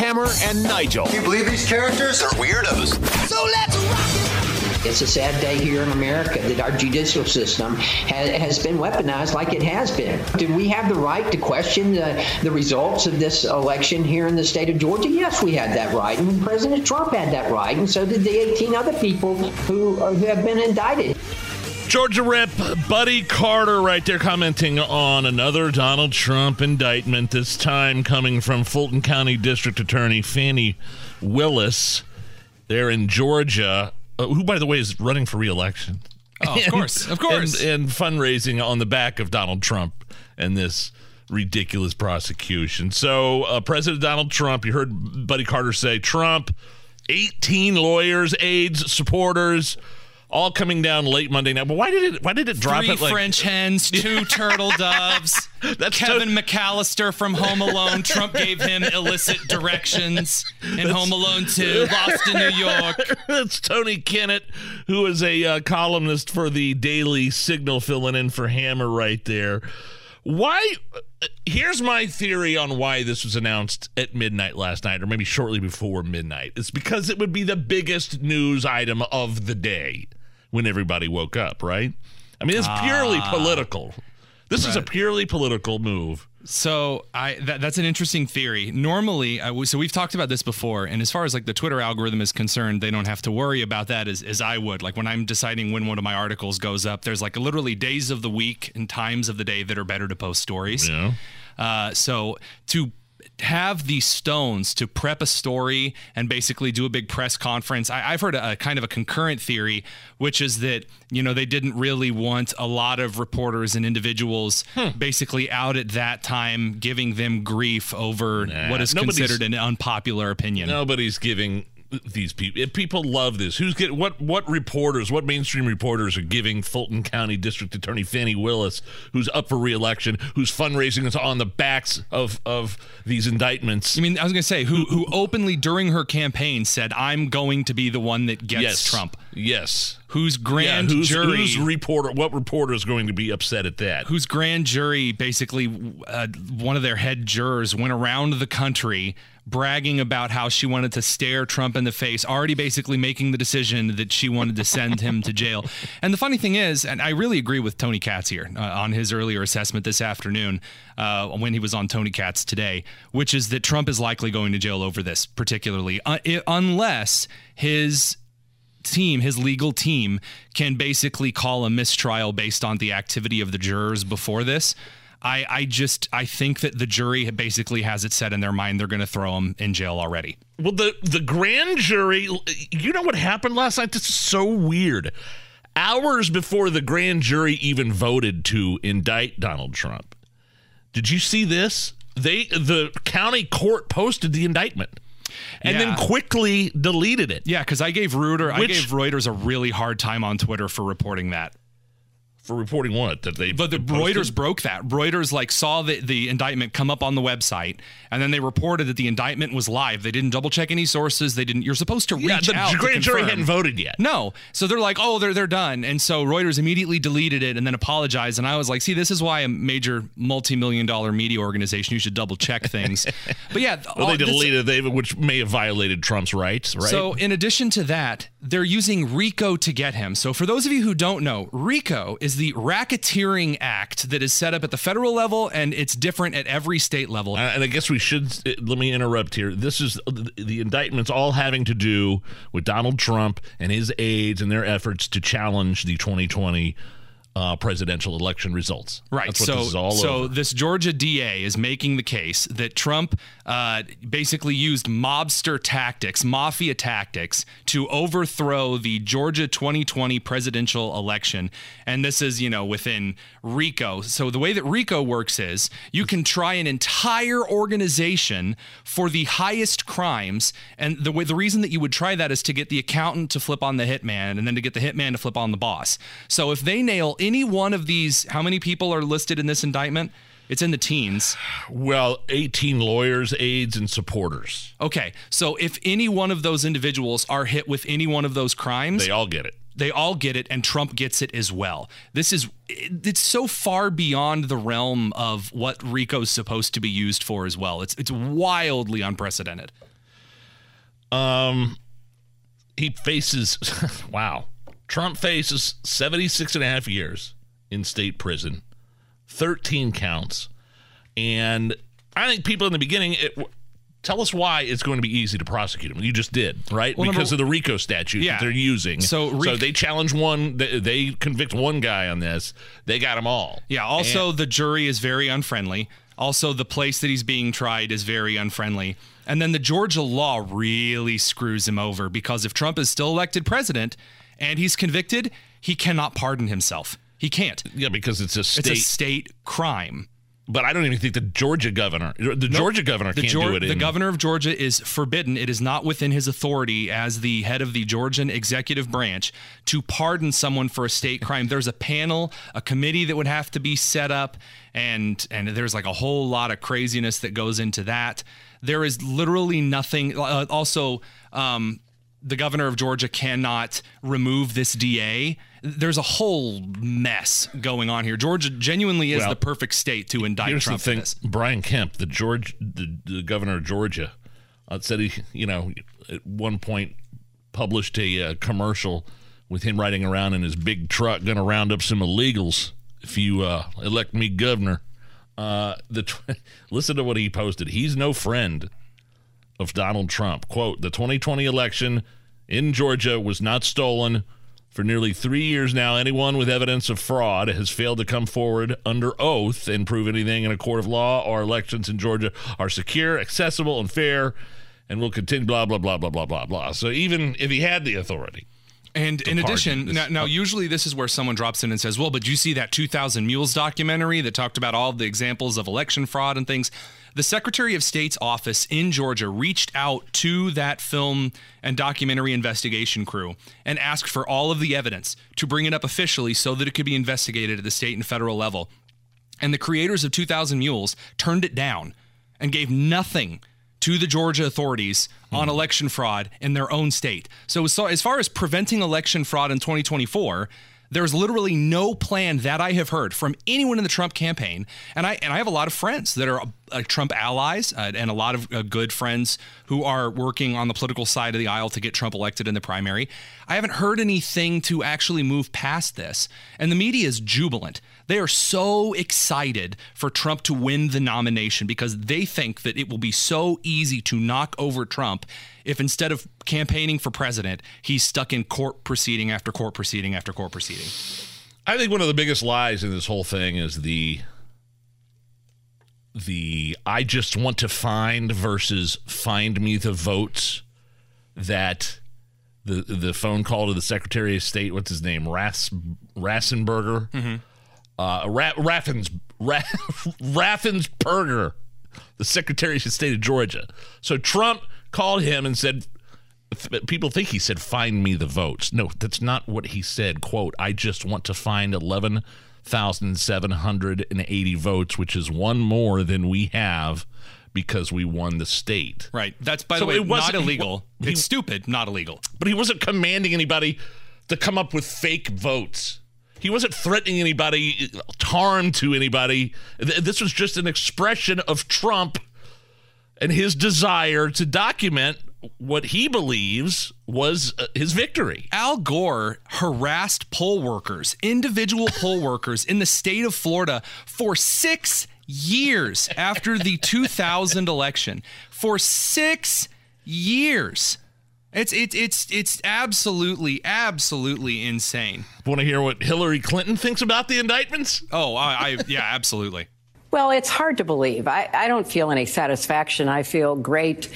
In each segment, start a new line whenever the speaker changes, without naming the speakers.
Hammer and Nigel.
Can you believe these characters are weirdos?
So let's rock it.
It's a sad day here in America that our judicial system has, has been weaponized like it has been. Did we have the right to question the, the results of this election here in the state of Georgia? Yes, we had that right. And President Trump had that right. And so did the 18 other people who, who have been indicted.
Georgia Rep Buddy Carter right there commenting on another Donald Trump indictment, this time coming from Fulton County District Attorney Fani Willis there in Georgia, uh, who, by the way, is running for reelection.
Oh, of course, of course.
And, and fundraising on the back of Donald Trump and this ridiculous prosecution. So, uh, President Donald Trump, you heard Buddy Carter say, Trump, 18 lawyers, aides, supporters, all coming down late Monday night. But why did it? Why did it drop
Three
it like
French hens, two turtle doves.
That's
Kevin McCallister from Home Alone. Trump gave him illicit directions in Home Alone 2, Lost in New York.
That's Tony Kinnett, who is a uh, columnist for the Daily Signal, filling in for Hammer right there. Why? Here's my theory on why this was announced at midnight last night, or maybe shortly before midnight. It's because it would be the biggest news item of the day when everybody woke up, right? I mean, it's purely political. This is a purely political move.
So I that, that's an interesting theory. Normally, I so we've talked about this before, and as far as like the Twitter algorithm is concerned, they don't have to worry about that as, as I would. Like when I'm deciding when one of my articles goes up, there's like literally days of the week and times of the day that are better to post stories.
Know?
Uh, so to have these stones to prep a story and basically do a big press conference. I, I've heard a, a kind of a concurrent theory, which is that you know they didn't really want a lot of reporters and individuals hmm. basically out at that time, giving them grief over
Nah,
what is considered an unpopular opinion.
Nobody's giving these people. People love this. Who's get what? What reporters? What mainstream reporters are giving Fulton County District Attorney Fani Willis, who's up for reelection, whose fundraising is on the backs of of these indictments?
I mean, I was going to say who who openly during her campaign said, "I'm going to be the one that gets
yes,
Trump."
Yes.
Whose grand
yeah, who's,
jury
who's reporter? What reporter is going to be upset at that?
whose grand jury basically uh, one of their head jurors went around the country bragging about how she wanted to stare Trump in the face, already basically making the decision that she wanted to send him to jail. And the funny thing is, and I really agree with Tony Katz here uh, on his earlier assessment this afternoon uh, when he was on Tony Katz today, which is that Trump is likely going to jail over this, particularly uh, i- unless his team, his legal team, can basically call a mistrial based on the activity of the jurors before this. I, I just I think that the jury basically has it set in their mind they're going to throw him in jail already.
Well, the the grand jury. You know what happened last night? This is so weird. Hours before the grand jury even voted to indict Donald Trump, did you see this? They the county court posted the indictment, and
Yeah.
then quickly deleted it
Yeah, because I gave Reuter, I gave Reuters a really hard time on Twitter for reporting that.
For reporting what that they.
But the? Reuters broke that. Reuters like saw the, the indictment come up on the website, and then they reported that the indictment was live. They didn't double check any sources. They didn't. You're supposed to reach
yeah, the
out.
grand jury hadn't voted yet.
No. So they're like, oh, they're they're done. And so Reuters immediately deleted it and then apologized. And I was like, see, this is why a major multi-million dollar media organization, you should double check things. but yeah,
Well,
all-
they deleted they, which may have violated Trump's rights, right?
So, in addition to that, they're using RICO to get him. So, for those of you who don't know, RICO is the Racketeering Act that is set up at the federal level and it's different at every state level.
Uh, and I guess we should uh, let me interrupt here. This is the, the indictments all having to do with Donald Trump and his aides and their efforts to challenge the 2020 uh, presidential election results.
Right.
That's what
so,
this
so
over.
this Georgia DA is making the case that Trump uh, basically used mobster tactics, mafia tactics, to overthrow the Georgia 2020 presidential election. And this is, you know, within RICO. So the way that RICO works is you can try an entire organization for the highest crimes, and the way the reason that you would try that is to get the accountant to flip on the hitman, and then to get the hitman to flip on the boss. So if they nail any one of these, how many people are listed in this indictment? It's in the teens.
well, 18 lawyers, aides, and supporters.
Okay, so if any one of those individuals are hit with any one of those crimes,
They all get it.
they all get it and Trump gets it as well. This is it's so far beyond the realm of what RICO's supposed to be used for as well. It's it's wildly unprecedented.
Um, he faces, wow. Trump faces 76 and a half years in state prison, 13 counts. And I think people in the beginning, it, tell us why it's going to be easy to prosecute him. You just did, right?
Well,
because
number-
of the RICO statute
Yeah.
that they're using.
So
so they challenge one, they, they convict one guy on this, they got them all.
Yeah, also the jury is very unfriendly. Also the place that he's being tried is very unfriendly. And then the Georgia law really screws him over because if Trump is still elected president and he's convicted, he cannot pardon himself. He can't.
Yeah, because it's a state.
It's a state crime.
but I don't even think the Georgia governor, the Georgia governor
The,
can't
Geor-
do it.
the
in-
governor of Georgia is forbidden. It is not within his authority as the head of the Georgian executive branch to pardon someone for a state crime. There's a panel, a committee that would have to be set up, and and there's like a whole lot of craziness that goes into that. There is literally nothing. Uh, also. Um, the governor of Georgia cannot remove this DA. There's a whole mess going on here. Georgia genuinely is
Well,
the perfect state to indict
Here's
Trump
the thing. Brian Kemp, the George, the, the governor of Georgia, uh, said he, you know, at one point published a uh, commercial with him riding around in his big truck, going to round up some illegals if you uh, elect me governor. Uh, the tw- listen to what he posted. He's no friend of Donald Trump. Quote: The 2020 election in Georgia was not stolen. For nearly three years now, anyone with evidence of fraud has failed to come forward under oath and prove anything in a court of law. Our elections in Georgia are secure, accessible, and fair, and will continue. Blah blah blah blah blah blah blah. So even if he had the authority,
And in addition, now, now usually this is where someone drops in and says, "Well, but you see that 2000 Mules documentary that talked about all the examples of election fraud and things." The Secretary of State's office in Georgia reached out to that film and documentary investigation crew and asked for all of the evidence to bring it up officially so that it could be investigated at the state and federal level. And the creators of 2000 Mules turned it down and gave nothing to the Georgia authorities on hmm. election fraud in their own state. So, so as far as preventing election fraud in 2024, there's literally no plan that I have heard from anyone in the Trump campaign, and I and I have a lot of friends that are uh, Trump allies uh, and a lot of uh, good friends who are working on the political side of the aisle to get Trump elected in the primary. I haven't heard anything to actually move past this, and the media is jubilant. They are so excited for Trump to win the nomination because they think that it will be so easy to knock over Trump if instead of campaigning for president, he's stuck in court proceeding after court proceeding after court proceeding.
I think one of the biggest lies in this whole thing is the the I just want to find versus find me the votes that the the phone call to the Secretary of State, what's his name, Rass Rassenberger, uh, Ra- Raffens Ra- Raffensperger, the Secretary of State of Georgia. So Trump called him and said, people think he said, find me the votes. No, that's not what he said. Quote, I just want to find 11,780 votes, which is one more than we have because we won the state.
Right. That's by
So
the way
it wasn't-
illegal.
he-
it's stupid, not illegal.
But he wasn't commanding anybody to come up with fake votes. He wasn't threatening anybody, harm to anybody. This was just an expression of Trump and his desire to document what he believes was uh, his victory.
Al Gore harassed poll workers, individual poll workers in the state of Florida for six years after the 2000 election. For six years. It's it's it's it's absolutely absolutely insane.
Want to hear what Hillary Clinton thinks about the indictments?
Oh, I, I yeah, absolutely.
Well, it's hard to believe. I, I don't feel any satisfaction. I feel great,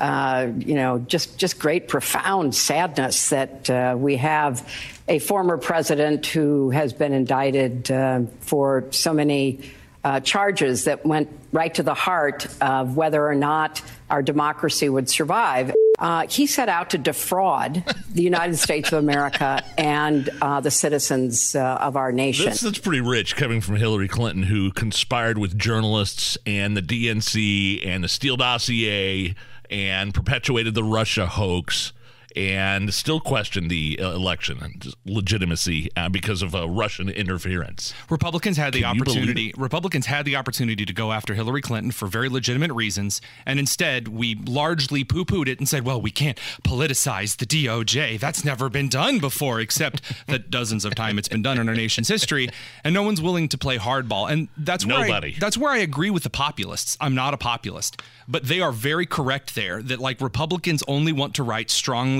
uh, you know, just just great, profound sadness that uh, we have a former president who has been indicted uh, for so many uh, charges that went right to the heart of whether or not our democracy would survive. Uh, he set out to defraud the United States of America and uh, the citizens uh, of our nation.
That's, that's pretty rich coming from Hillary Clinton, who conspired with journalists and the DNC and the Steele dossier and perpetuated the Russia hoax and still question the uh, election legitimacy uh, because of uh, Russian interference.
Republicans had the Can opportunity. Republicans had the opportunity to go after Hillary Clinton for very legitimate reasons, and instead we largely poo-pooed it and said, "Well, we can't politicize the DOJ. That's never been done before, except that dozens of times it's been done in our nation's history, and no one's willing to play hardball." And that's where
nobody.
I, that's where I agree with the populists. I'm not a populist, but they are very correct there that like Republicans only want to write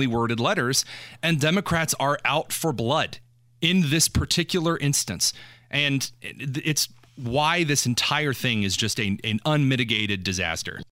strongly worded letters, and Democrats are out for blood in this particular instance. And it's why this entire thing is just a, an unmitigated disaster.